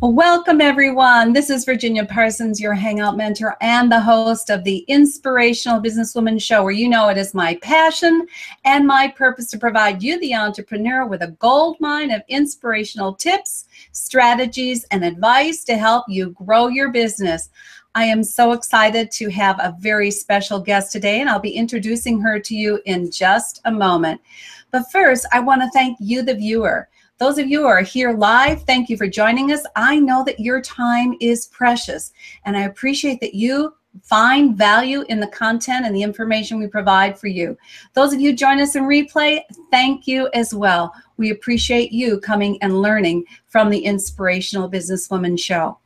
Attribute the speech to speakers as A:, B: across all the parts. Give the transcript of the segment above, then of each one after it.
A: Welcome, everyone. This is Virginia Parsons, your Hangout mentor and the host of the Inspirational Businesswoman Show, where you know it is my passion and my purpose to provide you, the entrepreneur, with a gold mine of inspirational tips, strategies, and advice to help you grow your business. I am so excited to have a very special guest today, and I'll be introducing her to you in just a moment. But first, I want to thank you, the viewer. Those of you who are here live, thank you for joining us. I know that your time is precious, and I appreciate that you find value in the content and the information we provide for you. Those of you join us in replay, thank you as well. We appreciate you coming and learning from the Inspirational Businesswoman Show.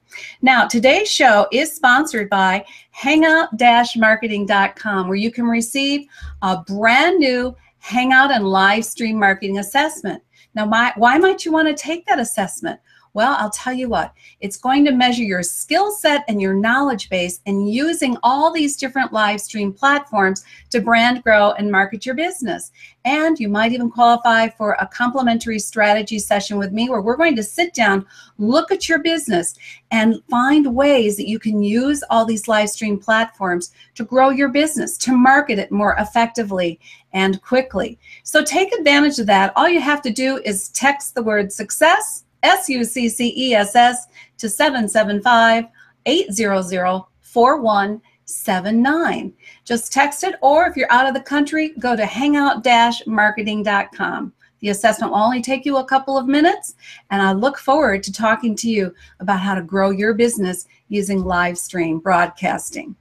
A: Now, today's show is sponsored by hangout-marketing.com, where you can receive a brand new Hangout and live stream marketing assessment. Now, my, why might you want to take that assessment? Well, I'll tell you what, it's going to measure your skill set and your knowledge base and using all these different live stream platforms to brand, grow, and market your business. And you might even qualify for a complimentary strategy session with me where we're going to sit down, look at your business, and find ways that you can use all these live stream platforms to grow your business, to market it more effectively and quickly. So take advantage of that. All you have to do is text the word success S U C C E S S to 775 800 4179. Just text it, or if you're out of the country, go to hangout marketing.com. The assessment will only take you a couple of minutes, and I look forward to talking to you about how to grow your business using live stream broadcasting.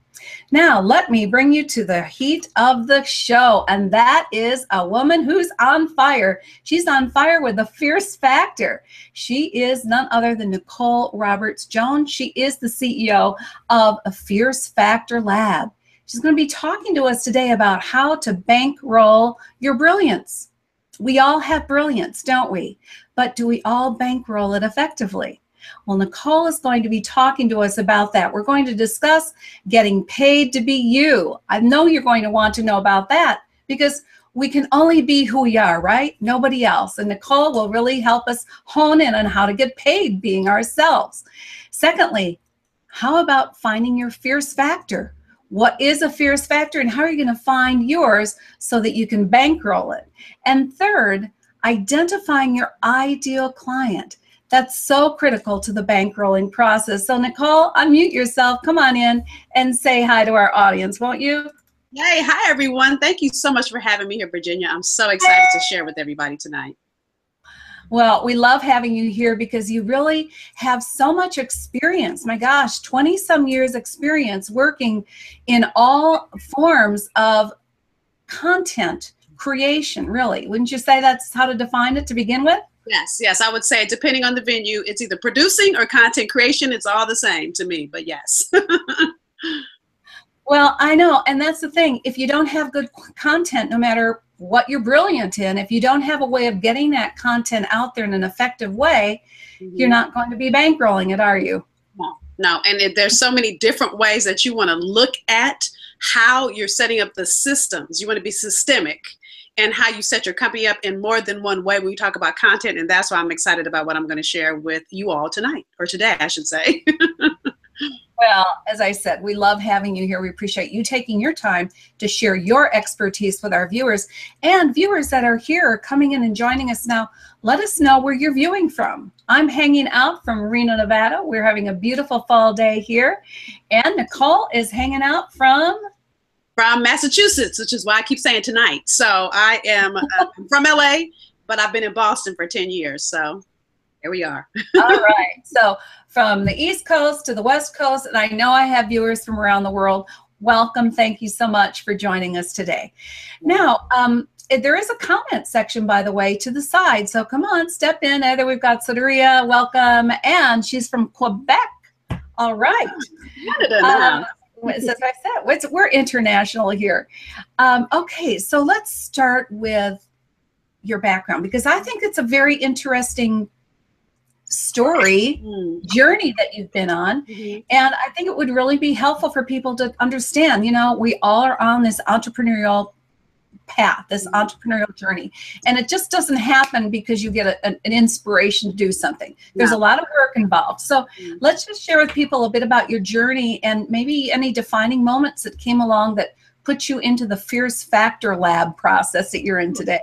A: Now, let me bring you to the heat of the show, and that is a woman who's on fire. She's on fire with a fierce factor. She is none other than Nicole Roberts Jones. She is the CEO of a Fierce Factor Lab. She's going to be talking to us today about how to bankroll your brilliance. We all have brilliance, don't we? But do we all bankroll it effectively? Well, Nicole is going to be talking to us about that. We're going to discuss getting paid to be you. I know you're going to want to know about that because we can only be who we are, right? Nobody else. And Nicole will really help us hone in on how to get paid being ourselves. Secondly, how about finding your fierce factor? What is a fierce factor and how are you going to find yours so that you can bankroll it? And third, identifying your ideal client. That's so critical to the bankrolling process. So, Nicole, unmute yourself. Come on in and say hi to our audience, won't you?
B: Hey, hi, everyone. Thank you so much for having me here, Virginia. I'm so excited to share with everybody tonight.
A: Well, we love having you here because you really have so much experience. My gosh, 20 some years experience working in all forms of content creation, really. Wouldn't you say that's how to define it to begin with?
B: Yes, yes, I would say depending on the venue, it's either producing or content creation. It's all the same to me, but yes.
A: well, I know, and that's the thing. If you don't have good content, no matter what you're brilliant in, if you don't have a way of getting that content out there in an effective way, mm-hmm. you're not going to be bankrolling it, are you?
B: No, no. And it, there's so many different ways that you want to look at how you're setting up the systems. You want to be systemic and how you set your company up in more than one way when talk about content. And that's why I'm excited about what I'm going to share with you all tonight, or today, I should say.
A: Well, as I said, we love having you here. We appreciate you taking your time to share your expertise with our viewers and viewers that are here coming in and joining us now. Let us know where you're viewing from. I'm hanging out from Reno, Nevada. We're having a beautiful fall day here. And Nicole is hanging out from
B: from Massachusetts, which is why I keep saying tonight. So I am uh, from LA, but I've been in Boston for 10 years. So here we are.
A: All right. So from the East Coast to the West Coast, and I know I have viewers from around the world. Welcome. Thank you so much for joining us today. Now, um, there is a comment section, by the way, to the side. So come on, step in. Either we've got Sodaria, welcome, and she's from Quebec. All right.
B: Canada um,
A: as I said, we're international here. Um, okay, so let's start with your background because I think it's a very interesting story mm. journey that you've been on mm-hmm. and i think it would really be helpful for people to understand you know we all are on this entrepreneurial path this mm-hmm. entrepreneurial journey and it just doesn't happen because you get a, an, an, inspiration to do something there's yeah. a lot of work involved so mm-hmm. let's just share with people a bit about your journey and maybe any defining moments that came along that put you into the fierce factor lab process that you're in today.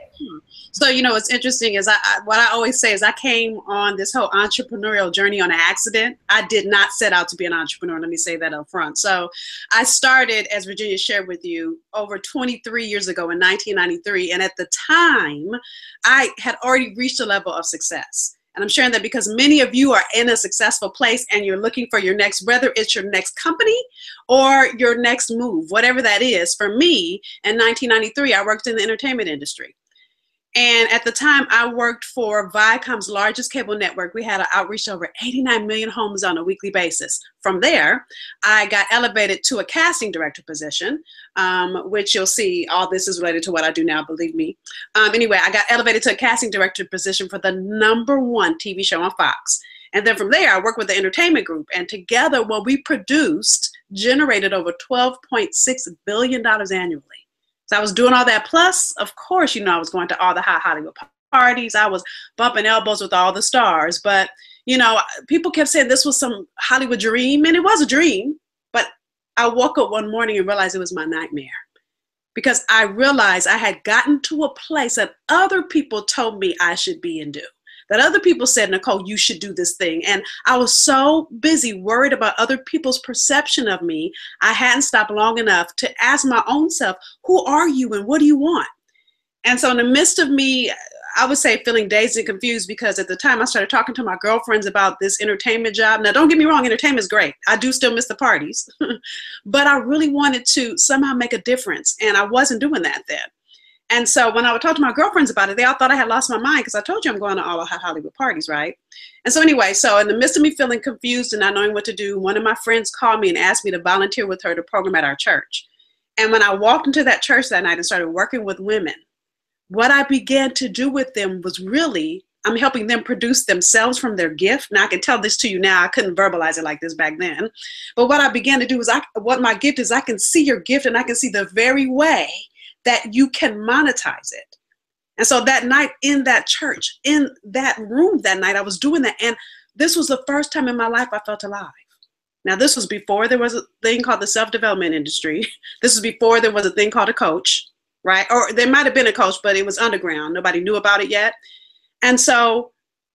B: So you know, what's interesting is I, I, what I always say is I came on this whole entrepreneurial journey on an accident. I did not set out to be an entrepreneur. Let me say that up front. So I started, as Virginia shared with you, over 23 years ago in 1993, and at the time, I had already reached a level of success. And I'm sharing that because many of you are in a successful place and you're looking for your next, whether it's your next company or your next move, whatever that is. For me, in 1993, I worked in the entertainment industry. And at the time, I worked for Viacom's largest cable network. We had an outreach over 89 million homes on a weekly basis. From there, I got elevated to a casting director position, um, which you'll see all this is related to what I do now, believe me. Um, anyway, I got elevated to a casting director position for the number one TV show on Fox. And then from there, I worked with the entertainment group. And together, what we produced generated over $12.6 billion annually. So I was doing all that. Plus, of course, you know, I was going to all the high Hollywood parties. I was bumping elbows with all the stars. But, you know, people kept saying this was some Hollywood dream, and it was a dream. I woke up one morning and realized it was my nightmare because I realized I had gotten to a place that other people told me I should be and do that other people said, Nicole, you should do this thing. And I was so busy worried about other people's perception of me, I hadn't stopped long enough to ask my own self, who are you and what do you want? And so, in the midst of me, I would say feeling dazed and confused because at the time I started talking to my girlfriends about this entertainment job. Now, don't get me wrong, entertainment is great. I do still miss the parties, but I really wanted to somehow make a difference, and I wasn't doing that then. And so when I would talk to my girlfriends about it, they all thought I had lost my mind because I told you I'm going to all Hollywood parties, right? And so anyway, so in the midst of me feeling confused and not knowing what to do, one of my friends called me and asked me to volunteer with her to program at our church. And when I walked into that church that night and started working with women, what I began to do with them was really I'm helping them produce themselves from their gift. Now I can tell this to you now. I couldn't verbalize it like this back then. But what I began to do is I what my gift is I can see your gift and I can see the very way that you can monetize it. And so that night in that church, in that room that night, I was doing that. And this was the first time in my life I felt alive. Now, this was before there was a thing called the self development industry. This was before there was a thing called a coach, right? Or there might have been a coach, but it was underground. Nobody knew about it yet. And so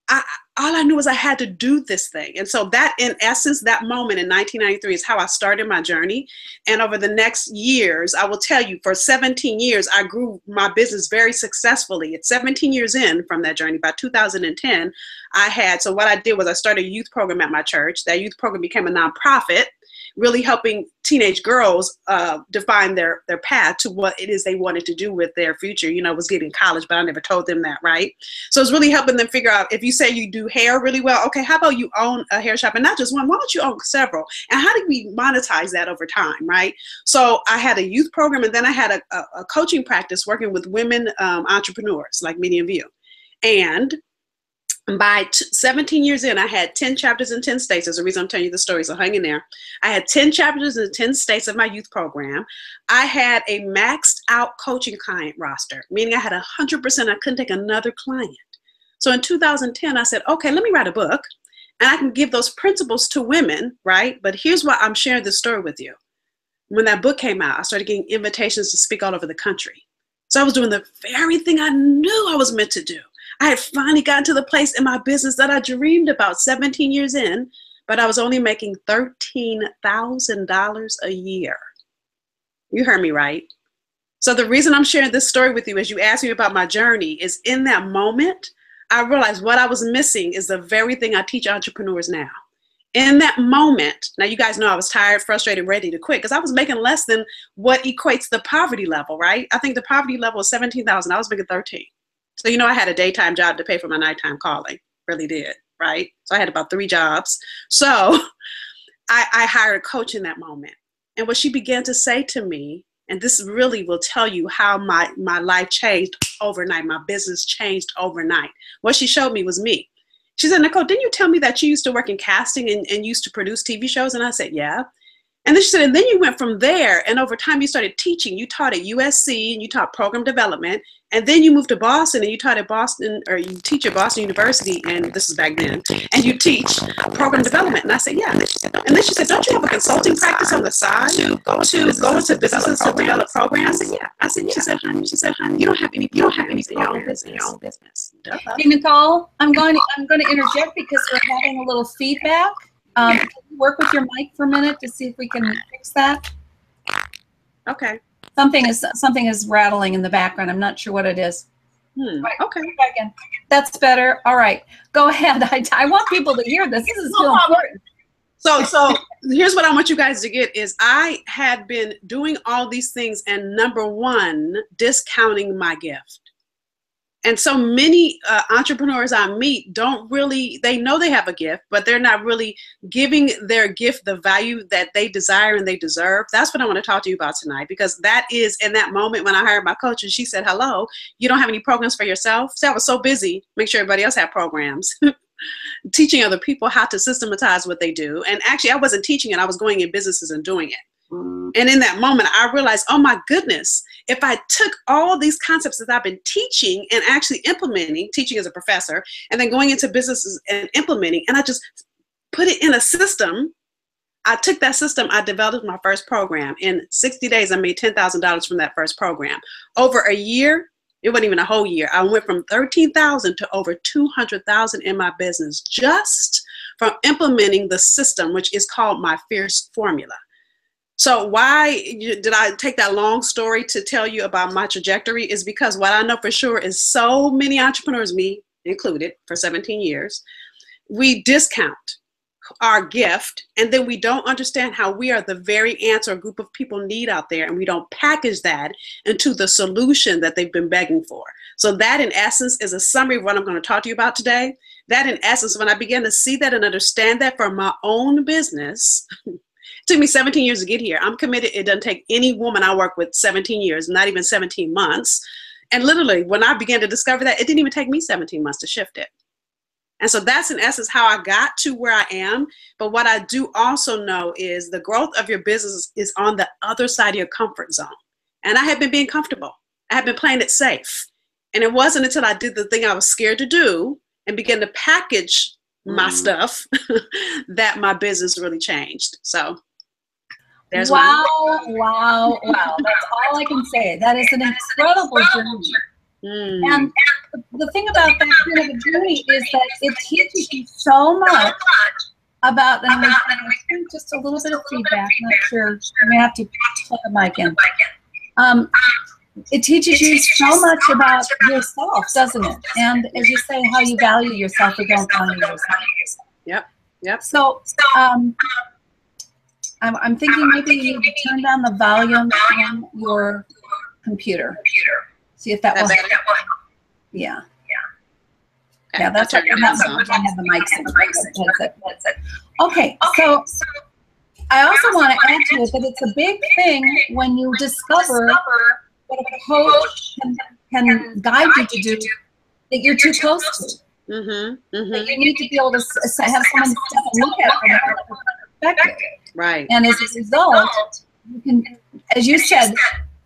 B: I, all I knew was I had to do this thing. And so that in essence, that moment in 1993 is how I started my journey. And over the next years, I will tell you for 17 years, I grew my business very successfully. At 17 years in from that journey, by 2010, I had, so what I did was I started a youth program at my church. That youth program became a nonprofit really helping teenage girls uh, define their their path to what it is they wanted to do with their future. You know, was getting college, but I never told them that, right? So it's really helping them figure out if you say you do hair really well, okay, how about you own a hair shop and not just one? Why don't you own several? And how do we monetize that over time, right? So I had a youth program, and then I had a, a, a coaching practice working with women um, entrepreneurs like Medium View, and by t- 17 years in, I had 10 chapters in 10 states. There's a reason I'm telling you the story, so hang in there. I had 10 chapters in 10 states of my youth program. I had a maxed out coaching client roster, meaning I had 100%. I couldn't take another client. So in 2010, I said, okay, let me write a book and I can give those principles to women, right? But here's why I'm sharing this story with you. When that book came out, I started getting invitations to speak all over the country. So I was doing the very thing I knew I was meant to do. I had finally gotten to the place in my business that I dreamed about 17 years in, but I was only making $13,000 a year. You heard me right. So the reason I'm sharing this story with you as you asked me about my journey is in that moment, I realized what I was missing is the very thing I teach entrepreneurs now. In that moment, now you guys know I was tired, frustrated, ready to quit because I was making less than what equates the poverty level, right? I think the poverty level is 17,000. I was making 13. So, you know, I had a daytime job to pay for my nighttime calling, really did, right? So I had about three jobs. So I, I hired a coach in that moment. And what she began to say to me, and this really will tell you how my, my life changed overnight, my business changed overnight. What she showed me was me. She said, Nicole, didn't you tell me that you used to work in casting and, and used to produce TV shows? And I said, yeah. And then she said, and then you went from there, and over time you started teaching. You taught at USC and you taught program development, and then you moved to Boston and you taught at Boston, or you teach at Boston University, and this is back then, and you teach program development. And I said, yeah. And then she said, don't you have a consulting practice on the side to go into businesses to develop programs? I said, yeah. I said, yeah. She said, honey, she said, honey, you don't have any, you don't have any in your own business. Your own business.
A: Hey, Nicole, I'm going, to, I'm going to interject because we're having a little feedback. Um, can you work with your mic for a minute to see if we can fix that?
B: Okay.
A: Something is something is rattling in the background. I'm not sure what it is.
B: Hmm. Right, okay.
A: Again. That's better. All right. Go ahead. I, I want people to hear this. This is so important.
B: So, so here's what I want you guys to get is I had been doing all these things and number one, discounting my gift and so many uh, entrepreneurs I meet don't really, they know they have a gift, but they're not really giving their gift the value that they desire and they deserve. That's what I want to talk to you about tonight because that is in that moment when I hired my coach and she said, Hello, you don't have any programs for yourself? So I was so busy, make sure everybody else had programs. teaching other people how to systematize what they do. And actually, I wasn't teaching it, I was going in businesses and doing it. And in that moment, I realized, oh my goodness, if I took all these concepts that I've been teaching and actually implementing, teaching as a professor, and then going into businesses and implementing, and I just put it in a system, I took that system, I developed my first program. In 60 days, I made $10,000 from that first program. Over a year, it wasn't even a whole year. I went from 13,000 to over 200,000 in my business just from implementing the system, which is called my Fierce Formula. So why did I take that long story to tell you about my trajectory is because what I know for sure is so many entrepreneurs, me included for 17 years, we discount our gift and then we don't understand how we are the very answer a group of people need out there and we don't package that into the solution that they've been begging for. So that in essence is a summary of what I'm going to talk to you about today. That in essence, when I began to see that and understand that for my own business, took me 17 years to get here. I'm committed. It doesn't take any woman I work with 17 years, not even 17 months. And literally, when I began to discover that, it didn't even take me 17 months to shift it. And so that's in essence how I got to where I am. But what I do also know is the growth of your business is on the other side of your comfort zone. And I have been being comfortable. I have been playing it safe. And it wasn't until I did the thing I was scared to do and began to package my mm. stuff that my business really changed. So
A: there's wow, one. wow, wow. That's all I can say. That is an incredible journey. Mm. And the thing about that kind of a journey is that it teaches you so much about, and I'm just a little bit of feedback, I'm not sure, I may have to plug the mic in. Um, it teaches you so much about yourself, doesn't it? And as you say, how you value yourself or don't value yourself.
B: Yep, yep.
A: So, um, I'm, I'm thinking maybe you need to turn down the volume on your computer. See if that will help. Yeah.
B: Okay,
A: yeah, that's what I have the mics in. Okay, so I also want to add to it that it's a big thing when you discover what a coach can, can guide you to do that you're too close to.
B: Mm-hmm. mm-hmm.
A: You need to be able to have someone step and look at it from another perspective.
B: Right.
A: And as a result, you can, as you said,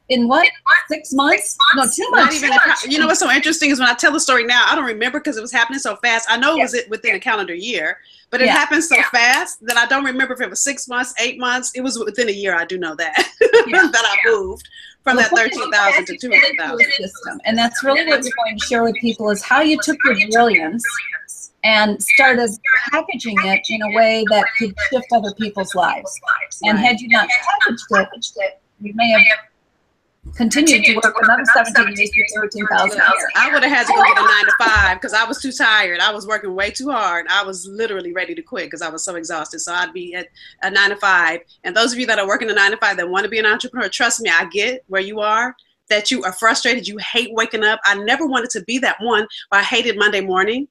A: in what six months? No, two
B: Not
A: months.
B: even. A, cal- you know what's so interesting is when I tell the story now, I don't remember because it was happening so fast. I know it was it within a calendar year, but it
A: Yeah.
B: happened so fast that I don't remember if it was six months, eight months. It was within a year. I do know that
A: Yeah.
B: that I moved from that
A: Well, the
B: thirteen thousand to two hundred thousand.
A: system. And that's really what we're going to share with people is how you took your brilliance and started packaging it in a way that could shift other people's lives. And had you not packaged it, you may have continued to work another 17 years for 13,000 a.
B: I would have had to go get a nine to five because I was too tired. I was working way too hard. I was literally ready to quit because I was so exhausted. So I'd be at a nine to five. And those of you that are working a nine to five that want to be an entrepreneur, trust me, I get where you are. That you are frustrated, you hate waking up. I never wanted to be that one. But I hated Monday morning.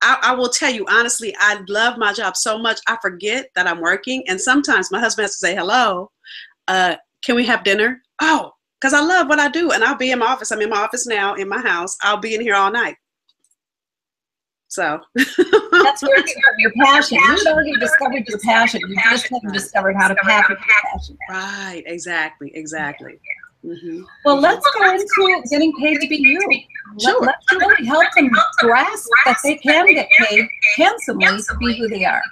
B: I, I will tell you honestly, I love my job so much. I forget that I'm working, and sometimes my husband has to say, "Hello, uh, can we have dinner?" Oh, because I love what I do, and I'll be in my office. I'm in my office now, in my house. I'll be in here all night. So
A: That's where you- have your passion. You've already discovered your passion. You just haven't discovered how to package your passion.
B: right, exactly, exactly. Hmm
A: Well, let's go into getting paid to be you. Let,
B: Sure.
A: let's really help them grasp that they can get paid handsomely to be who they are.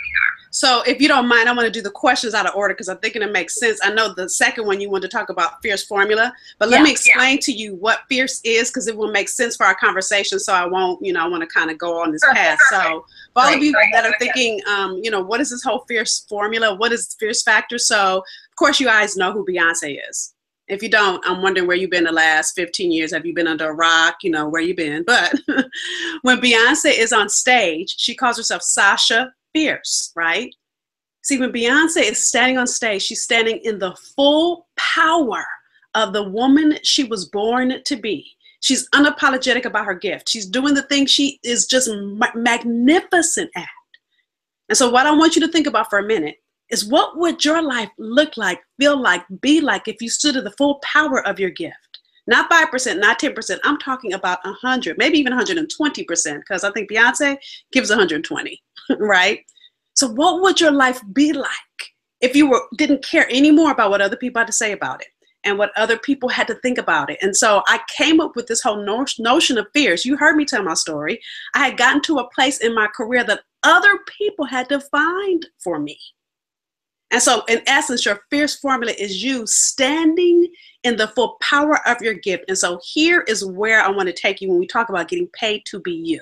B: So, if you don't mind, I want to do the questions out of order because I'm thinking it makes sense. I know the second one you want to talk about Fierce formula, but let
A: Yeah.
B: me explain to you what Fierce is because it will make sense for our conversation. So I won't, you know, I want to kind of go on this path. So, for all of you
A: right,
B: that are
A: right,
B: thinking, um, you know, what is this whole Fierce formula? What is Fierce factor? So, of course, you guys know who Beyonce is. If you don't, I'm wondering where you've been the last 15 years. Have you been under a rock? You know, where you been? But when Beyonce is on stage, she calls herself Sasha Fierce, right? See, when Beyonce is standing on stage, she's standing in the full power of the woman she was born to be. She's unapologetic about her gift. She's doing the thing she is just ma- magnificent at. And so, what I want you to think about for a minute is what would your life look like, feel like, be like if you stood at the full power of your gift? Not 5%, not 10%. I'm talking about 100, maybe even 120%, because I think Beyonce gives 120, right? So, what would your life be like if you were didn't care anymore about what other people had to say about it and what other people had to think about it? And so, I came up with this whole no- notion of fierce. You heard me tell my story. I had gotten to a place in my career that other people had defined for me. And so, in essence, your fierce formula is you standing in the full power of your gift. And so, here is where I want to take you when we talk about getting paid to be you.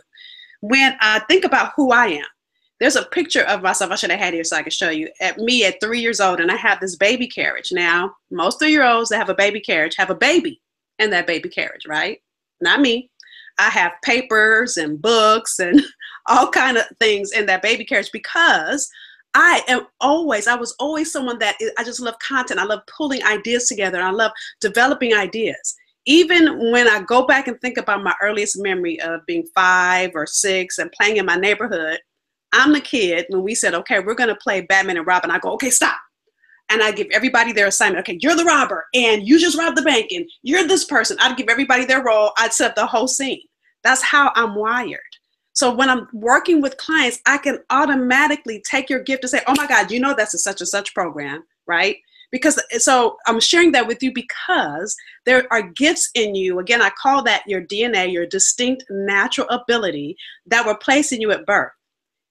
B: When I think about who I am, there's a picture of myself. I should have had here so I could show you. At me at three years old, and I have this baby carriage. Now, most three year olds that have a baby carriage have a baby in that baby carriage, right? Not me. I have papers and books and all kind of things in that baby carriage because I am always, I was always someone that I just love content. I love pulling ideas together. I love developing ideas. Even when I go back and think about my earliest memory of being five or six and playing in my neighborhood, I'm the kid when we said, okay, we're going to play Batman and Robin. I go, okay, stop. And I give everybody their assignment. Okay, you're the robber and you just robbed the bank and you're this person. I'd give everybody their role. I'd set up the whole scene. That's how I'm wired. So when I'm working with clients, I can automatically take your gift and say, oh my God, you know that's a such and such program, right? Because eh, so I'm sharing that with you because there are gifts in you. Again, I call that your DNA, your distinct natural ability that were placed in you at birth.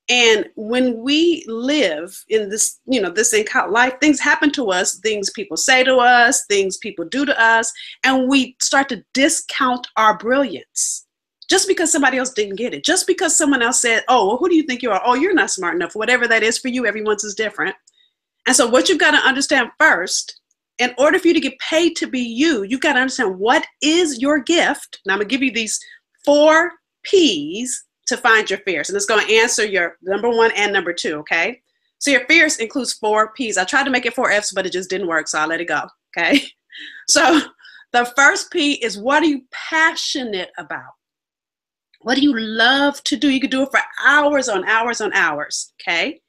B: And when we live in this, you know, this in life, things happen to us, things people say to us, things people do to us, and we start to discount our brilliance just because somebody else didn't get it, just because someone else said, oh, well, who do you think you are? Oh, you're not smart enough. Whatever that is for you, everyone's is different. And so, what you've got to understand first, in order for you to get paid to be you, you've got to understand what is your gift. Now, I'm going to give you these four P's to find your fierce. And it's going to answer your number one and number two, okay? So, your fierce includes four P's. I tried to make it four F's, but it just didn't work. So, I let it go, okay? So, the first P is what are you passionate about? What do you love to do? You could do it for hours on hours on hours, okay?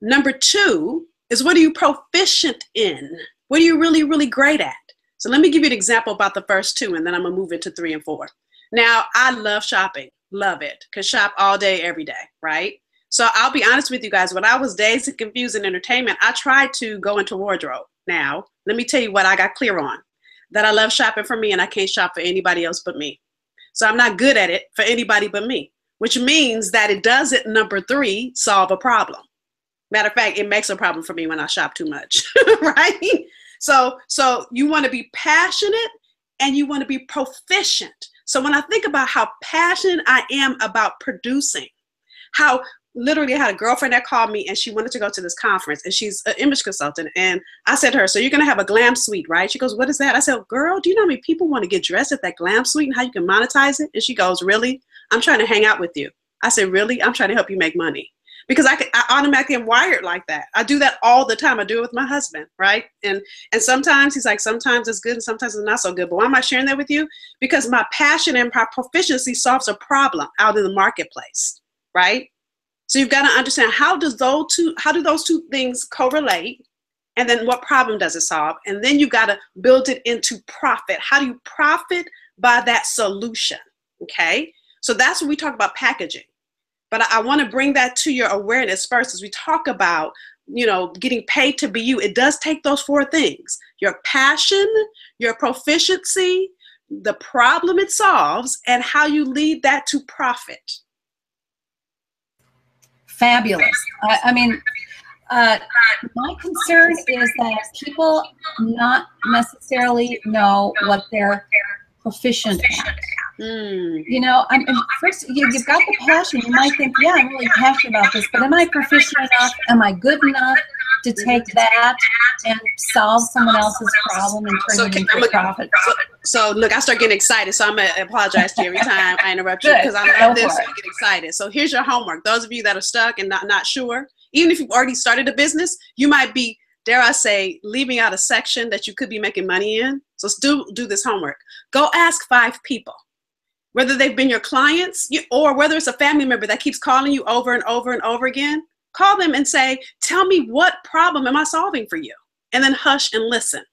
B: Number two is what are you proficient in? What are you really, really great at? So let me give you an example about the first two, and then I'm gonna move into three and four. Now, I love shopping. love it. Could shop all day, every day, right? So I'll be honest with you guys. When I was dazed and confused in entertainment, I tried to go into wardrobe. Now, let me tell you what I got clear on that I love shopping for me and I can't shop for anybody else but me. So I'm not good at it for anybody but me, which means that it doesn't, number three, solve a problem. Matter of fact, it makes a problem for me when I shop too much, right? So, so you want to be passionate and you want to be proficient. So when I think about how passionate I am about producing, how literally had a girlfriend that called me and she wanted to go to this conference and she's an image consultant. And I said to her, So you're gonna have a glam suite, right? She goes, What is that? I said, Girl, do you know how many people want to get dressed at that glam suite and how you can monetize it? And she goes, Really? I'm trying to hang out with you. I said, Really? I'm trying to help you make money. Because I, I automatically am wired like that. I do that all the time. I do it with my husband, right? And and sometimes he's like, sometimes it's good and sometimes it's not so good. But why am I sharing that with you? Because my passion and my proficiency solves a problem out in the marketplace, right? So you've got to understand how does those two how do those two things correlate? And then what problem does it solve? And then you got to build it into profit. How do you profit by that solution? Okay. So that's when we talk about packaging. But I, I want to bring that to your awareness first as we talk about, you know, getting paid to be you. It does take those four things your passion, your proficiency, the problem it solves, and how you lead that to profit
A: fabulous. I, I mean, uh, my concern is that people not necessarily know what they're proficient at. Mm. You know, I'm, first you, have got the passion. You might think, yeah, I'm really passionate about this, but am I proficient enough? Am I good enough to take that and solve someone else's problem and turn so, it into a profit?
B: So, so, look, I start getting excited. So I'm gonna apologize to you every time I interrupt you because I love this. I get excited. So here's your homework. Those of you that are stuck and not not sure, even if you've already started a business, you might be dare I say, leaving out a section that you could be making money in. So do do this homework. Go ask five people whether they've been your clients or whether it's a family member that keeps calling you over and over and over again, call them and say, Tell me what problem am I solving for you? And then hush and listen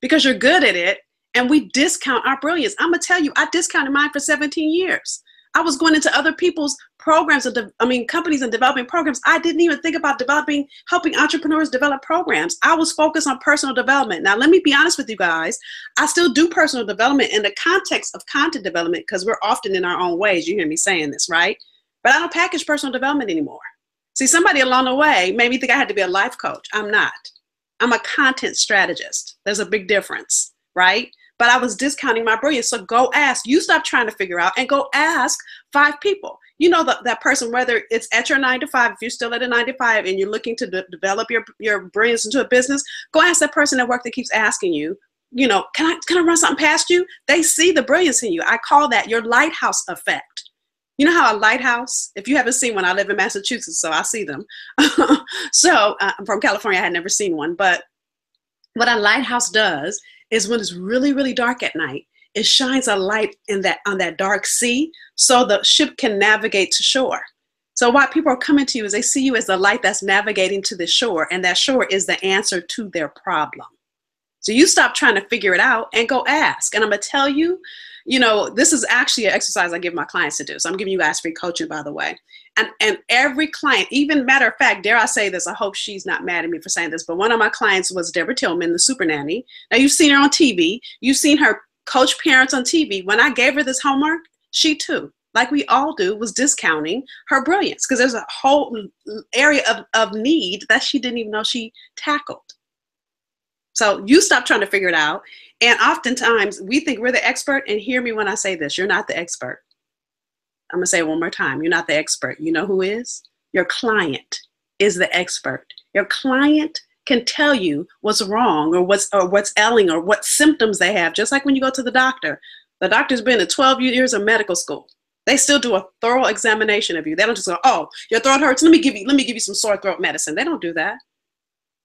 B: because you're good at it and we discount our brilliance. I'm going to tell you, I discounted mine for 17 years. I was going into other people's programs, de- I mean, companies and developing programs. I didn't even think about developing, helping entrepreneurs develop programs. I was focused on personal development. Now, let me be honest with you guys. I still do personal development in the context of content development because we're often in our own ways. You hear me saying this, right? But I don't package personal development anymore. See, somebody along the way made me think I had to be a life coach. I'm not. I'm a content strategist. There's a big difference, right? but I was discounting my brilliance. So go ask. You stop trying to figure out and go ask five people. You know that that person, whether it's at your nine to five, if you're still at a nine to five and you're looking to de- develop your your brilliance into a business, go ask that person at work that keeps asking you, you know, can I can I run something past you? They see the brilliance in you. I call that your lighthouse effect. You know how a lighthouse, if you haven't seen one, I live in Massachusetts, so I see them. so uh, I'm from California, I had never seen one, but what a lighthouse does is when it's really, really dark at night, it shines a light in that on that dark sea so the ship can navigate to shore. So why people are coming to you is they see you as the light that's navigating to the shore, and that shore is the answer to their problem. So you stop trying to figure it out and go ask. And I'm gonna tell you, you know, this is actually an exercise I give my clients to do. So I'm giving you guys free coaching, by the way. And and every client, even matter of fact, dare I say this? I hope she's not mad at me for saying this, but one of my clients was Deborah Tillman, the super nanny. Now you've seen her on TV, you've seen her coach parents on TV. When I gave her this homework, she too, like we all do, was discounting her brilliance because there's a whole area of, of need that she didn't even know she tackled. So you stop trying to figure it out. And oftentimes we think we're the expert. And hear me when I say this you're not the expert. I'm going to say it one more time. You're not the expert. You know who is? Your client is the expert. Your client can tell you what's wrong or what's or what's ailing or what symptoms they have. Just like when you go to the doctor. The doctor's been in 12 years of medical school. They still do a thorough examination of you. They don't just go, "Oh, your throat hurts. Let me give you let me give you some sore throat medicine." They don't do that.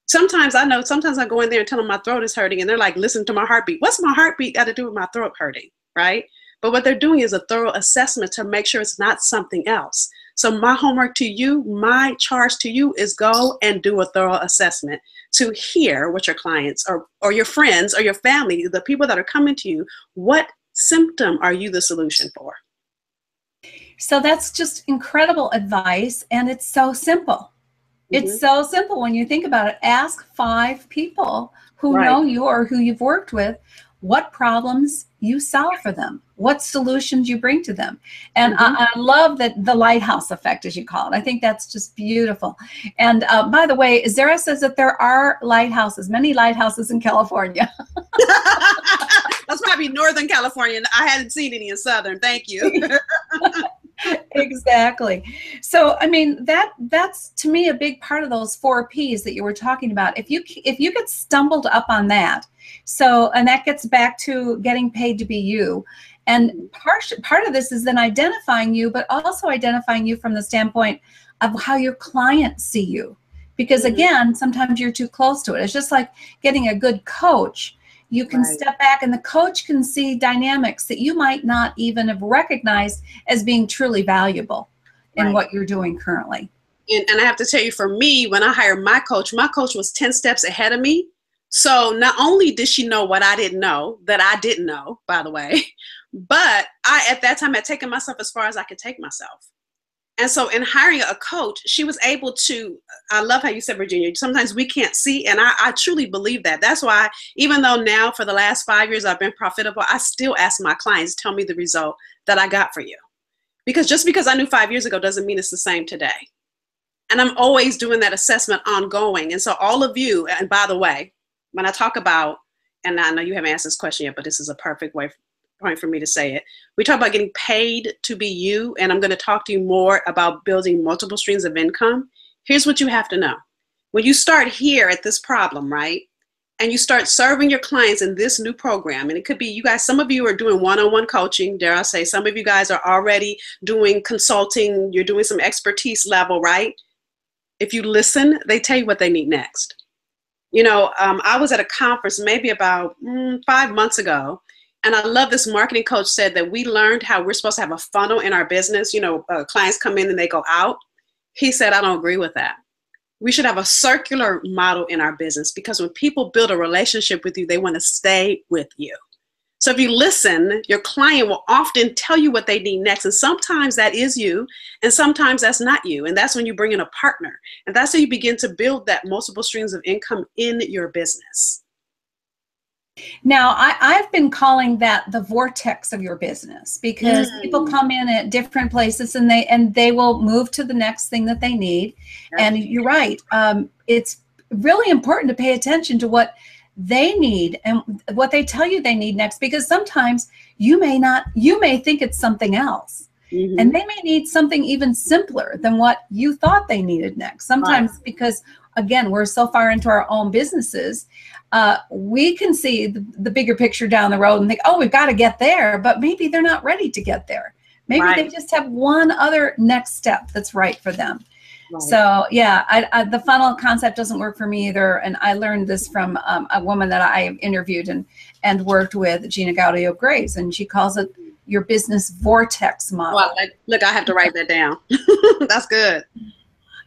B: Sometimes I know. Sometimes I go in there and tell them my throat is hurting, and they're like, "Listen to my heartbeat. What's my heartbeat got to do with my throat hurting?" Right? But what they're doing is a thorough assessment to make sure it's not something else. So, my homework to you, my charge to you is go and do a thorough assessment to hear what your clients or, or your friends or your family, the people that are coming to you, what symptom are you the solution for?
A: So that's just incredible advice. And it's so simple. Mm-hmm. It's so simple when you think about it. Ask five people who right. know you or who you've worked with what problems you solve for them, what solutions you bring to them. And mm-hmm. I, I, love that the lighthouse effect, as you call it. I think that's just beautiful. And uh, by the way, Zara says that there are lighthouses, many lighthouses in California.
B: that's probably Northern California. I hadn't seen any in Southern. Thank you.
A: exactly. So i mean that that's to me a big part of those four p's that you were talking about. If you if you get stumbled up on that so and that gets back to getting paid to be you. And part part of this is then identifying you but also identifying you from the standpoint of how your clients see you. Because mm-hmm. again sometimes you're too close to it. It's just like getting a good coach you can right. step back and the coach can see dynamics that you might not even have recognized as being truly valuable in right. what you're doing currently.
B: And, and I have to tell you, for me, when I hired my coach, my coach was 10 steps ahead of me. So not only did she know what I didn't know, that I didn't know, by the way, but I, at that time, had taken myself as far as I could take myself. And so, in hiring a coach, she was able to. I love how you said, Virginia. Sometimes we can't see, and I, I, truly believe that. That's why, even though now for the last five years I've been profitable, I still ask my clients, tell me the result that I got for you. Because just because I knew five years ago doesn't mean it's the same today. And I'm always doing that assessment ongoing. And so, all of you, and by the way, when I talk about, and I know you haven't asked this question yet, but this is a perfect way point for me to say it. We talk about getting paid to be you, and I'm going to talk to you more about building multiple streams of income. Here's what you have to know. When you start here at this problem, right? And you start serving your clients in this new program, and it could be you guys, some of you are doing one on one coaching, dare I say, some of you guys are already doing consulting, you're doing some expertise level, right? If you listen, they tell you what they need next. You know, um, I was at a conference maybe about mm, five months ago, and I love this marketing coach said that we learned how we're supposed to have a funnel in our business. You know, uh, clients come in and they go out. He said, I don't agree with that. We should have a circular model in our business because when people build a relationship with you, they want to stay with you. So if you listen, your client will often tell you what they need next. And sometimes that is you, and sometimes that's not you. And that's when you bring in a partner. And that's how you begin to build that multiple streams of income in your business.
A: Now, I, have been calling that the vortex of your business because mm. people come in at different places and they and they will move to the next thing that they need. And you're right. Um, it's really important to pay attention to what they need and what they tell you they need next because sometimes you may not you may think it's something else mm-hmm. and they may need something even simpler than what you thought they needed next sometimes right. because again we're so far into our own businesses uh, we can see the, the, bigger picture down the road and think, oh, we've got to get there, but maybe they're not ready to get there. Maybe right. they just have one other next step that's right for them. Right. So yeah, I, I, the funnel concept doesn't work for me either, and I learned this from um, a woman that I interviewed and and worked with, Gina Gaudio Graves, and she calls it your business vortex model.
B: Well, look, I have to write that down. That's good.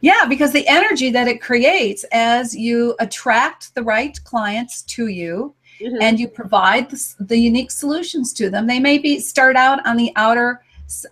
A: Yeah, because the energy that it creates as you attract the right clients to you mm-hmm. and you provide the, the, unique solutions to them. They may be start out on the outer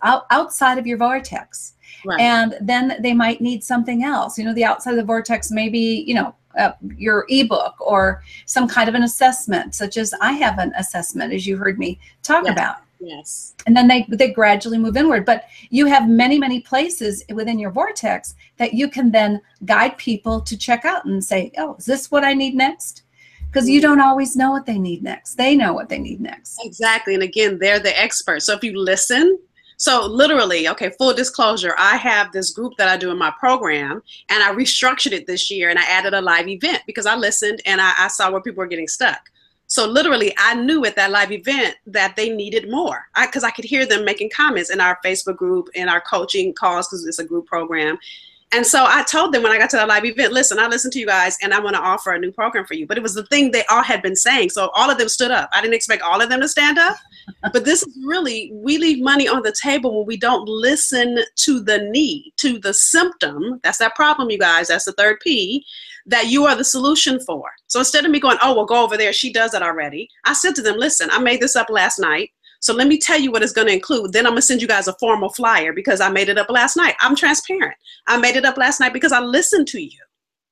A: out, outside of your vortex. Right. And then they might need something else. You know, the outside of the vortex may be, you know, uh, your ebook or some kind of an assessment, such as I have an assessment, as you heard me talk about.
B: Yes.
A: And then they they gradually move inward. But you have many, many places within your vortex that you can then guide people to check out and say, oh, is this what I need next? Because you mm-hmm. don't always know what they need next. They know what they need next.
B: Exactly. And again, they're the experts. So if you listen, so literally, okay, full disclosure, I have this group that I do in my program and I restructured it this year and I added a live event because I listened and I, I saw where people were getting stuck. So literally, I knew at that live event that they needed more because I, I, could hear them making comments in our Facebook group, in our coaching calls, because it's a group program. And so I told them when I got to that live event, listen, I listened to you guys and I want to offer a new program for you. But it was the thing they all had been saying. So all of them stood up. I didn't expect all of them to stand up. but this is really, we leave money on the table when we don't listen to the need, to the symptom. That's that problem, you guys. That's the third P that you are the solution for. So instead of me going, oh, well, go over there, she does it already, I said to them, listen, I made this up last night. So let me tell you what it's going to include. Then I'm going to send you guys a formal flyer because I made it up last night. I'm transparent. I made it up last night because I listened to you,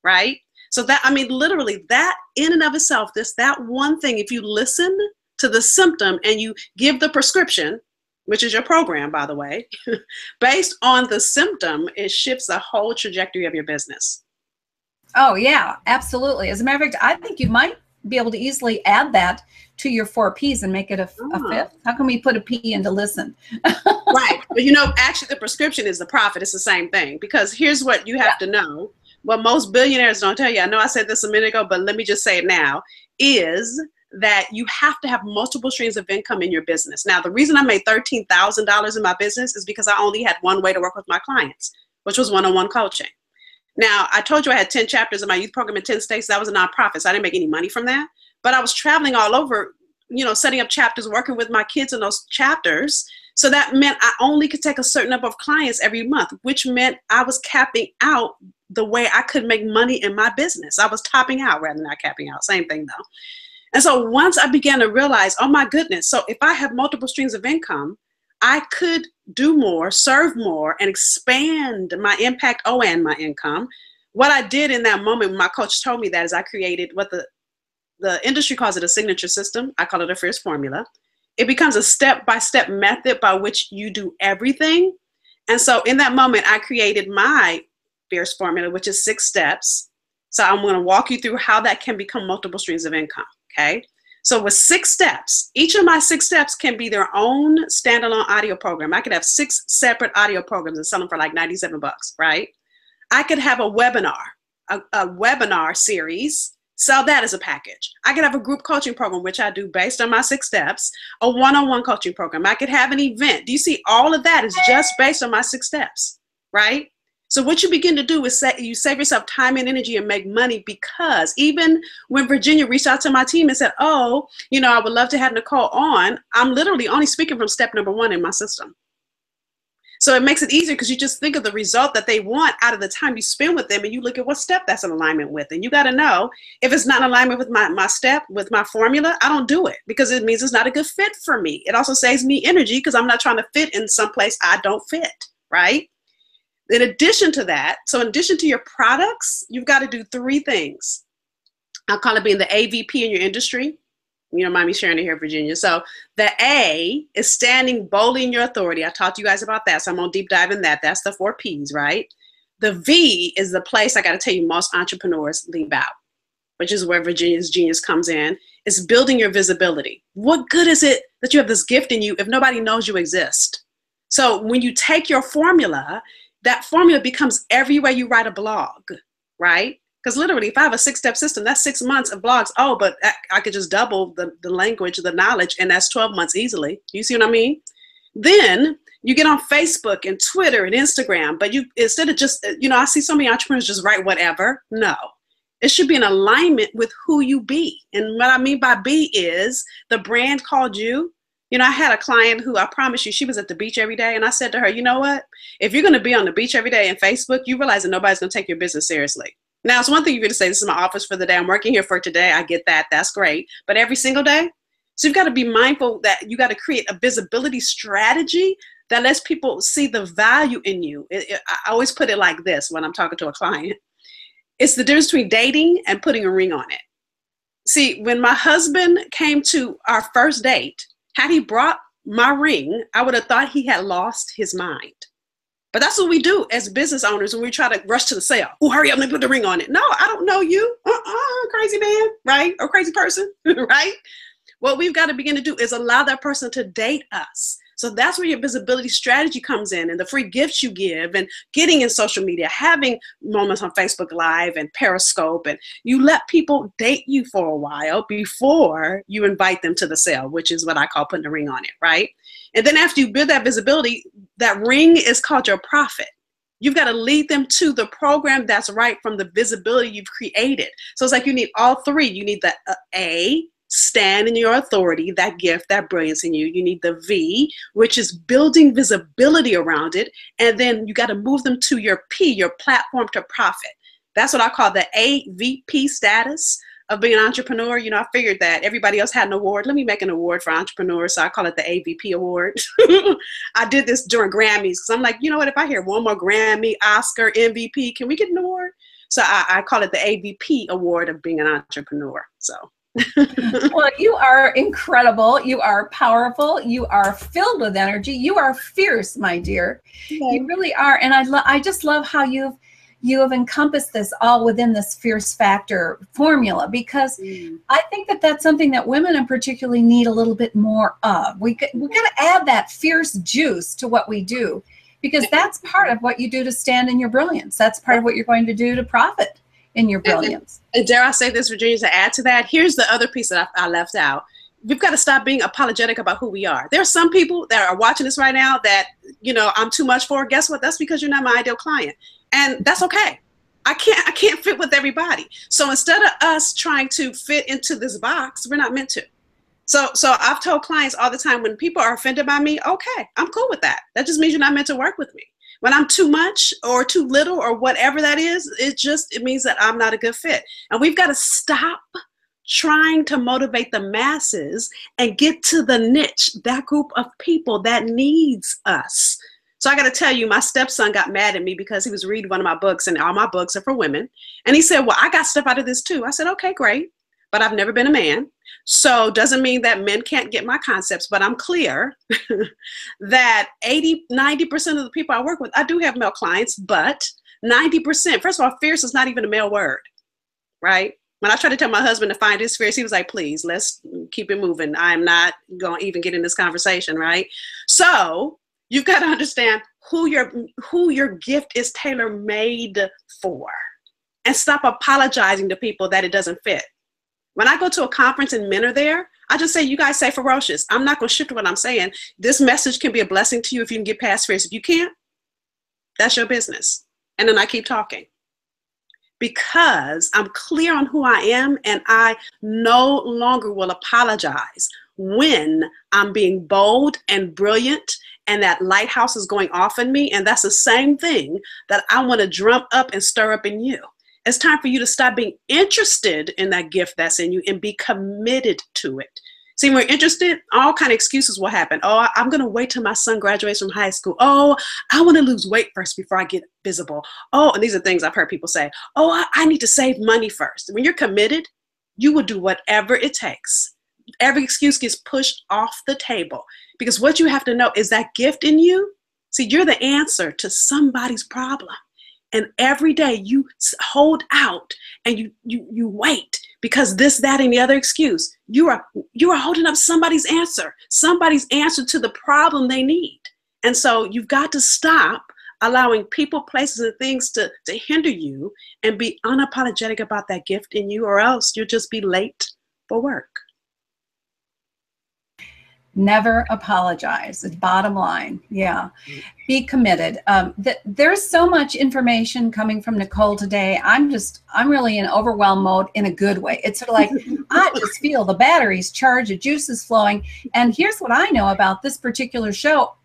B: right? So that, I mean, literally, that in and of itself, this, that one thing, if you listen to the symptom and you give the prescription, which is your program, by the way, based on the symptom, it shifts the whole trajectory of your business.
A: Oh, yeah, absolutely. As a matter of fact, I think you might be able to easily add that to your four P's and make it a, oh. a ah. fifth. How can we put a P into listen?
B: right. But you know, actually, the prescription is the profit. It's the same thing because here's what you have yeah. to know. What most billionaires don't tell you, I know I said this a minute ago, but let me just say it now, is that you have to have multiple streams of income in your business. Now, the reason I made $13,000 in my business is because I only had one way to work with my clients, which was one on one coaching. Now, I told you I had 10 chapters in my youth program in 10 states. That was a nonprofit, so I didn't make any money from that. But I was traveling all over, you know, setting up chapters, working with my kids in those chapters. So that meant I only could take a certain number of clients every month, which meant I was capping out the way I could make money in my business. I was topping out rather than not capping out. Same thing though. And so once I began to realize, oh my goodness, so if I have multiple streams of income, I could do more, serve more, and expand my impact oh, and my income. What I did in that moment my coach told me that is I created what the the industry calls it a signature system. I call it a fierce formula. It becomes a step-by-step method by which you do everything. And so in that moment, I created my fierce formula, which is six steps. So I'm going to walk you through how that can become multiple streams of income. Okay. So with six steps, each of my six steps can be their own standalone audio program. I could have six separate audio programs and sell them for like 97 bucks, right? I could have a webinar, a, a webinar series, sell that as a package. I could have a group coaching program, which I do based on my six steps, a one-on-one coaching program. I could have an event. Do you see all of that is just based on my six steps, right? So what you begin to do is say, you save yourself time and energy and make money because even when Virginia reached out to my team and said, oh, you know, I would love to have Nicole on, I'm literally only speaking from step number one in my system. So it makes it easier because you just think of the result that they want out of the time you spend with them and you look at what step that's in alignment with. And you got to know if it's not in alignment with my, my step, with my formula, I don't do it because it means it's not a good fit for me. It also saves me energy because I'm not trying to fit in some place I don't fit, right? In addition to that, so in addition to your products, you've got to do three things. I'll call it being the AVP in your industry. You don't mind me sharing it here, Virginia. So the A is standing boldly in your authority. I talked to you guys about that, so I'm gonna deep dive in that. That's the four P's, right? The V is the place I got to tell you most entrepreneurs leave out, which is where Virginia's genius comes in. It's building your visibility. What good is it that you have this gift in you if nobody knows you exist? So when you take your formula that formula becomes everywhere you write a blog, right? Because literally, if I have a six step system, that's six months of blogs. Oh, but I could just double the, the language, the knowledge, and that's 12 months easily. You see what I mean? Then you get on Facebook and Twitter and Instagram, but you instead of just, you know, I see so many entrepreneurs just write whatever. No, it should be in alignment with who you be. And what I mean by be is the brand called you, you know, I had a client who I promise you, she was at the beach every day. And I said to her, you know what? If you're going to be on the beach every day and Facebook, you realize that nobody's going to take your business seriously. Now, it's one thing you're going to say, this is my office for the day. I'm working here for today. I get that. That's great. But every single day, so you've got to be mindful that you got to create a visibility strategy that lets people see the value in you. It, it, I always put it like this when I'm talking to a client it's the difference between dating and putting a ring on it. See, when my husband came to our first date, had he brought my ring, I would have thought he had lost his mind. But that's what we do as business owners when we try to rush to the sale. Oh, hurry up, let me put the ring on it. No, I don't know you. Uh-uh, crazy man, right? Or crazy person, right? What we've got to begin to do is allow that person to date us. So that's where your visibility strategy comes in and the free gifts you give and getting in social media, having moments on Facebook Live and Periscope. And you let people date you for a while before you invite them to the sale, which is what I call putting a ring on it, right? And then after you build that visibility, that ring is called your profit. You've got to lead them to the program that's right from the visibility you've created. So it's like you need all three. You need the uh, A, stand in your authority, that gift, that brilliance in you. You need the V, which is building visibility around it. And then you got to move them to your P, your platform to profit. That's what I call the AVP status. of being an entrepreneur, you know, I figured that everybody else had an award. Let me make an award for entrepreneurs. So I call it the AVP award. I did this during Grammys because I'm like, you know what? If I hear one more Grammy, Oscar, MVP, can we get an award? So I, I call it the AVP award of being an entrepreneur. So.
A: well, you are incredible. You are powerful. You are filled with energy. You are fierce, my dear. You really are. And I, I just love how you've you have encompassed this all within this fierce factor formula because mm. I think that that's something that women in particularly need a little bit more of. We we got to add that fierce juice to what we do because that's part of what you do to stand in your brilliance. That's part of what you're going to do to profit in your brilliance.
B: And, and dare I say this, Virginia, to add to that, here's the other piece that I, I left out we've got to stop being apologetic about who we are. There are some people that are watching this right now that, you know, I'm too much for. Guess what? That's because you're not my ideal client and that's okay i can't i can't fit with everybody so instead of us trying to fit into this box we're not meant to so so i've told clients all the time when people are offended by me okay i'm cool with that that just means you're not meant to work with me when i'm too much or too little or whatever that is it just it means that i'm not a good fit and we've got to stop trying to motivate the masses and get to the niche that group of people that needs us so I got to tell you, my stepson got mad at me because he was reading one of my books, and all my books are for women. And he said, Well, I got stuff out of this too. I said, Okay, great. But I've never been a man. So doesn't mean that men can't get my concepts, but I'm clear that 80, 90% of the people I work with, I do have male clients, but 90%, first of all, fierce is not even a male word, right? When I tried to tell my husband to find his fierce, he was like, please, let's keep it moving. I'm not going to even get in this conversation, right? So You've got to understand who your who your gift is tailor made for, and stop apologizing to people that it doesn't fit. When I go to a conference and men are there, I just say, "You guys say ferocious." I'm not going to shift what I'm saying. This message can be a blessing to you if you can get past fierce. If you can't, that's your business. And then I keep talking because I'm clear on who I am and I no longer will apologize when I'm being bold and brilliant and that lighthouse is going off in me. And that's the same thing that I want to drum up and stir up in you. It's time for you to stop being interested in that gift that's in you and be committed to it. See, when we're interested, all kind of excuses will happen. Oh, I'm going to wait till my son graduates from high school. Oh, I want to lose weight first before I get visible. Oh, and these are things I've heard people say. Oh, I, I need to save money first. When you're committed, you will do whatever it takes. Every excuse gets pushed off the table because what you have to know is that gift in you. See, you're the answer to somebody's problem. And every day you hold out and you you you wait because this, that, and the other excuse. You are you are holding up somebody's answer, somebody's answer to the problem they need. And so you've got to stop allowing people, places, and things to, to hinder you and be unapologetic about that gift in you, or else you'll just be late for work.
A: Never apologize. It's bottom line. Yeah. Be committed. Um, th- there's so much information coming from Nicole today. I'm just, I'm really in overwhelm mode in a good way. It's sort of like, I just feel the batteries charged, the juice is flowing. And here's what I know about this particular show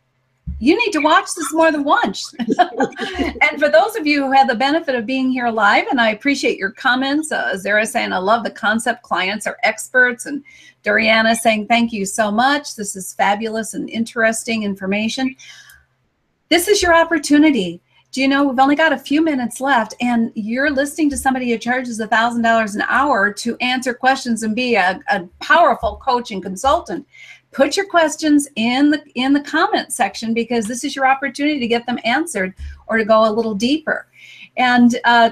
A: you need to watch this more than once. and for those of you who had the benefit of being here live, and I appreciate your comments, uh, Zara saying, I love the concept. Clients are experts. And Doriana saying, thank you so much. This is fabulous and interesting information. This is your opportunity. Do you know we've only got a few minutes left, and you're listening to somebody who charges a thousand dollars an hour to answer questions and be a, a powerful coach and consultant put your questions in the in the comment section because this is your opportunity to get them answered or to go a little deeper and uh,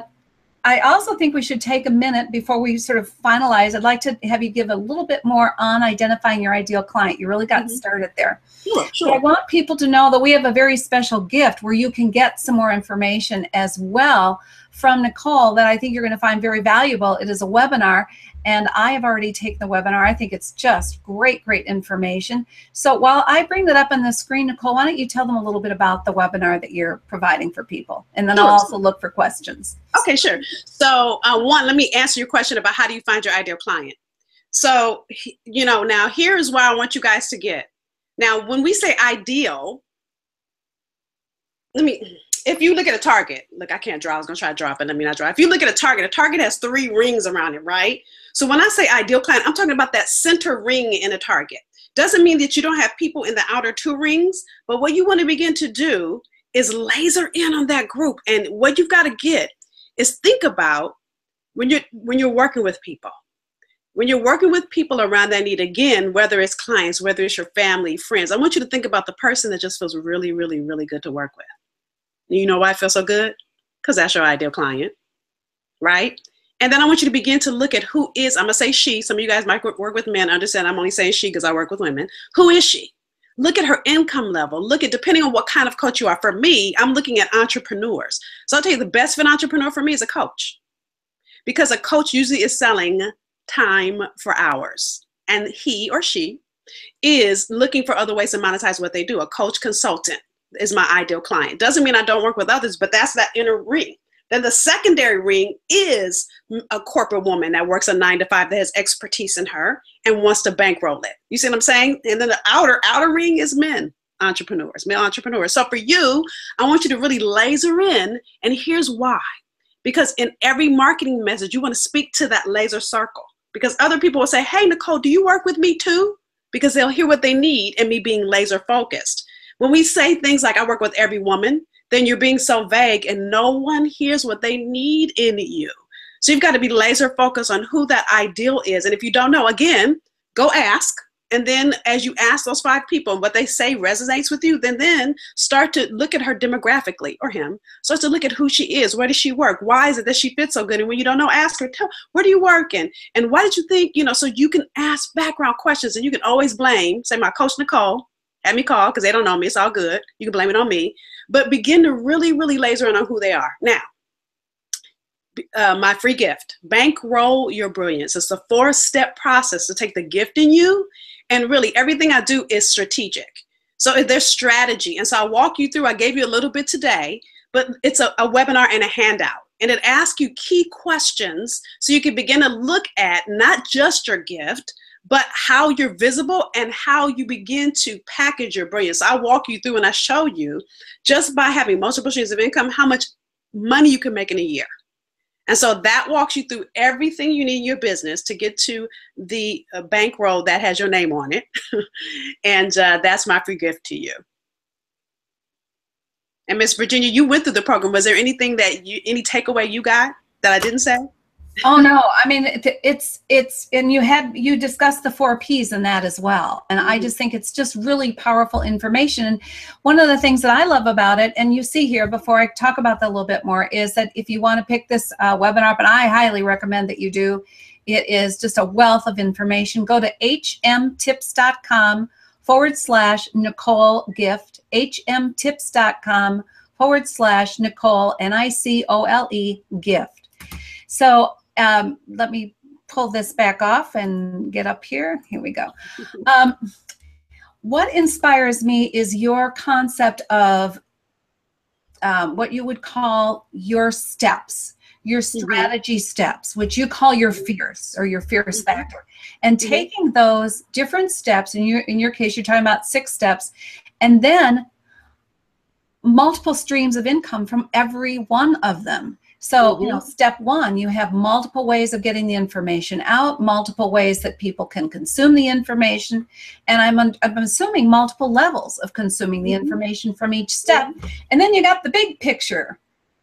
A: i also think we should take a minute before we sort of finalize i'd like to have you give a little bit more on identifying your ideal client you really got mm-hmm. started there
B: sure, sure.
A: i want people to know that we have a very special gift where you can get some more information as well from nicole that i think you're going to find very valuable it is a webinar and I have already taken the webinar. I think it's just great, great information. So while I bring that up on the screen, Nicole, why don't you tell them a little bit about the webinar that you're providing for people? And then sure. I'll also look for questions.
B: Okay, sure. So uh, one, let me answer your question about how do you find your ideal client? So, you know, now here's where I want you guys to get. Now, when we say ideal, let me, if you look at a target, look, I can't draw. I was gonna try to draw it, I mean, I draw. If you look at a target, a target has three rings around it, right? So when I say ideal client, I'm talking about that center ring in a target. Doesn't mean that you don't have people in the outer two rings, but what you want to begin to do is laser in on that group. And what you've got to get is think about when you're when you're working with people. When you're working with people around that need, again, whether it's clients, whether it's your family, friends, I want you to think about the person that just feels really, really, really good to work with. You know why I feel so good? Because that's your ideal client, right? And then I want you to begin to look at who is, I'm gonna say she, some of you guys might work with men, understand I'm only saying she because I work with women. Who is she? Look at her income level. Look at, depending on what kind of coach you are. For me, I'm looking at entrepreneurs. So I'll tell you the best fit entrepreneur for me is a coach. Because a coach usually is selling time for hours. And he or she is looking for other ways to monetize what they do. A coach consultant is my ideal client. Doesn't mean I don't work with others, but that's that inner ring. Then the secondary ring is a corporate woman that works a nine to five that has expertise in her and wants to bankroll it. You see what I'm saying? And then the outer outer ring is men entrepreneurs, male entrepreneurs. So for you, I want you to really laser in, and here's why. Because in every marketing message, you want to speak to that laser circle. Because other people will say, Hey, Nicole, do you work with me too? Because they'll hear what they need and me being laser focused. When we say things like, I work with every woman, then you're being so vague and no one hears what they need in you. So you've got to be laser focused on who that ideal is. And if you don't know, again, go ask. And then as you ask those five people what they say resonates with you, then then start to look at her demographically or him. Start to look at who she is. Where does she work? Why is it that she fits so good? And when you don't know, ask her, tell where do you work and and why did you think, you know, so you can ask background questions and you can always blame, say my coach Nicole, had me call because they don't know me. It's all good. You can blame it on me. But begin to really, really laser in on who they are. Now, uh, my free gift, bankroll your brilliance. It's a four step process to take the gift in you. And really, everything I do is strategic. So there's strategy. And so I walk you through, I gave you a little bit today, but it's a, a webinar and a handout. And it asks you key questions so you can begin to look at not just your gift, but how you're visible and how you begin to package your brilliance. I walk you through and I show you just by having multiple streams of income how much money you can make in a year. And so that walks you through everything you need in your business to get to the uh, bankroll that has your name on it. and uh, that's my free gift to you. And Miss Virginia, you went through the program. Was there anything that you, any takeaway you got that I didn't say?
A: Oh no. I mean it's it's and you had you discussed the four p's in that as well. And i mm-hmm. just think it's just really powerful information. And one of the things that i love about it and you see here before i talk about that a little bit more is that if you want to pick this uh, webinar up and i highly recommend that you do it is just a wealth of information. Go to hmtips.com forward slash nicole gift hmtips.com forward slash nicole n-i-c-o-l-e gift. So um, let me pull this back off and get up here. Here we go. Um, what inspires me is your concept of um, what you would call your steps, your mm-hmm. strategy mm-hmm. steps, which you call your fierce or your fierce mm-hmm. factor, and mm-hmm. taking those different steps. In your in your case, you're talking about six steps, and then multiple streams of income from every one of them. So, mm-hmm. you know, mm-hmm. step one, you have multiple ways of getting the information out, multiple ways that people can consume the information. And I'm, I'm assuming multiple levels of consuming the mm-hmm. information from each step. And then you got the big picture,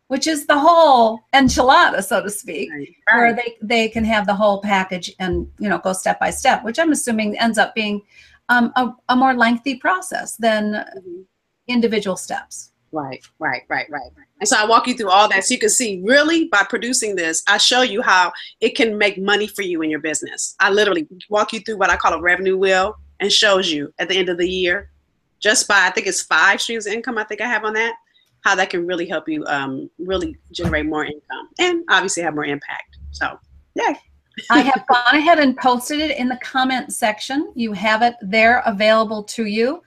A: which is the whole enchilada, so to speak, right. where they, they can have the whole package and, you know, go step by step, which I'm assuming ends up being um, a, a, more lengthy process than mm-hmm. individual steps.
B: Right, right, right, right. And so I walk you through all that so you can see really by producing this, I show you how it can make money for you in your business. I literally walk you through what I call a revenue wheel and shows you at the end of the year, just by I think it's five streams of income I think I have on that, how that can really help you um, really generate more income and obviously have more impact. So, yeah.
A: I have gone ahead and posted it in the comment section. You have it there available to you.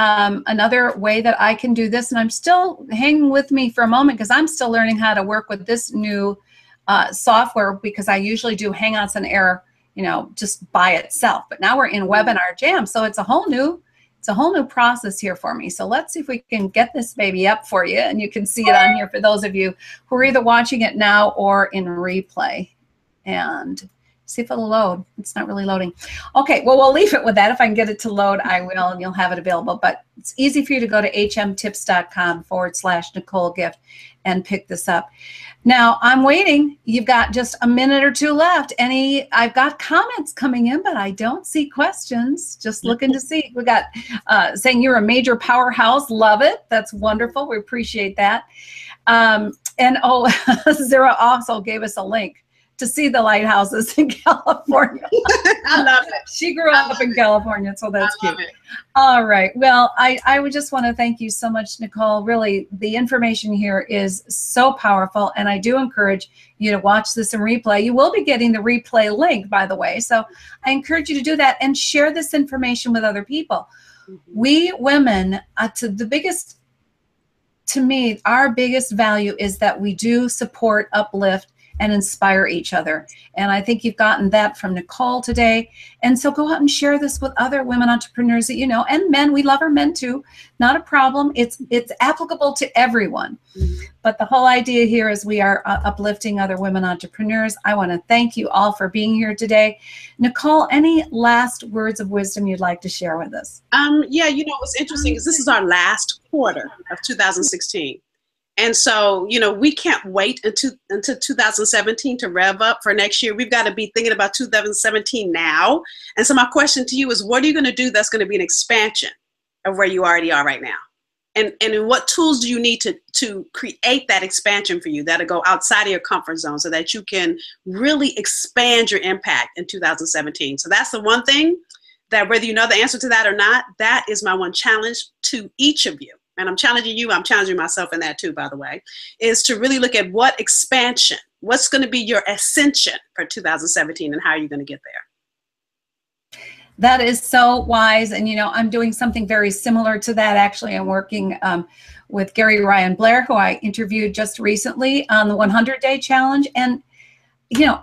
A: Um, another way that I can do this, and I'm still hanging with me for a moment because I'm still learning how to work with this new uh, software because I usually do Hangouts on Air, you know, just by itself. But now we're in Webinar Jam, so it's a whole new it's a whole new process here for me. So let's see if we can get this baby up for you. And you can see it on here for those of you who are either watching it now or in replay. And see if it'll load. It's not really loading. Okay, well, we'll leave it with that. If I can get it to load, I will, and you'll have it available. But it's easy for you to go to hmtips.com forward slash Nicole Gift and pick this up. Now I'm waiting. You've got just a minute or two left. Any, I've got comments coming in, but I don't see questions. Just looking to see. We got uh, saying you're a major powerhouse. Love it. That's wonderful. We appreciate that. Um, and oh, Zara also gave us a link to see the lighthouses in California.
B: I love it.
A: She grew up in California, so that's cute. It. All right. Well, I, I would just want to thank you so much, Nicole. Really, the information here is so powerful, and I do encourage you to watch this in replay. You will be getting the replay link, by the way. So I encourage you to do that and share this information with other people. Mm-hmm. We women, uh, to the biggest to me, our biggest value is that we do support, uplift, and inspire each other. And I think you've gotten that from Nicole today. And so go out and share this with other women entrepreneurs that you know, and men. We love our men too. Not a problem. It's it's applicable to everyone. Mm-hmm. But the whole idea here is we are uh, uplifting other women entrepreneurs. I want to thank you all for being here today. Nicole, any last words of wisdom you'd like to share with us?
B: Um, yeah, you know what's interesting is this is our last quarter of 2016. And so, you know, we can't wait until until 2017 to rev up for next year. We've got to be thinking about 2017 now. And so my question to you is what are you going to do that's going to be an expansion of where you already are right now? And and what tools do you need to to create that expansion for you that'll go outside of your comfort zone so that you can really expand your impact in 2017. So that's the one thing that whether you know the answer to that or not, that is my one challenge to each of you and I'm challenging you, I'm challenging myself in that too, by the way, is to really look at what expansion, what's going to be your ascension for 2017 and how are you going to get there?
A: That is so wise. And, you know, I'm doing something very similar to that. Actually, I'm working um, with Gary Ryan Blair, who I interviewed just recently on the 100 day challenge. And, you know,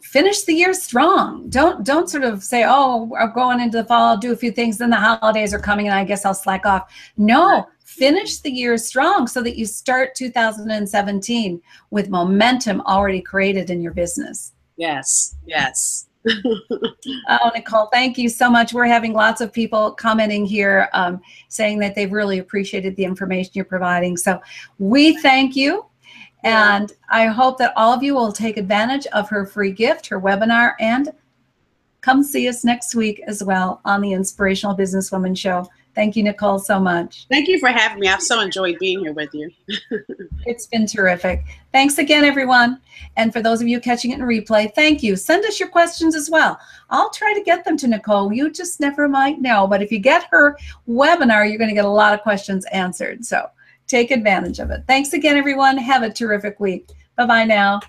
A: finish the year strong. Don't don't sort of say, "Oh, I'm going into the fall. I'll do a few things. Then the holidays are coming, and I guess I'll slack off." No, finish the year strong so that you start 2017 with momentum already created in your business.
B: Yes, yes.
A: oh, Nicole, thank you so much. We're having lots of people commenting here um, saying that they've really appreciated the information you're providing. So we thank you. And I hope that all of you will take advantage of her free gift, her webinar, and come see us next week as well on the Inspirational Businesswoman Show. Thank you, Nicole, so much.
B: Thank you for having me. I've so enjoyed being here with you.
A: it's been terrific. Thanks again, everyone. And for those of you catching it in replay, thank you. Send us your questions as well. I'll try to get them to Nicole. You just never might know. But if you get her webinar, you're going to get a lot of questions answered. So take advantage of it. Thanks again, everyone. Have a terrific week. Bye bye now.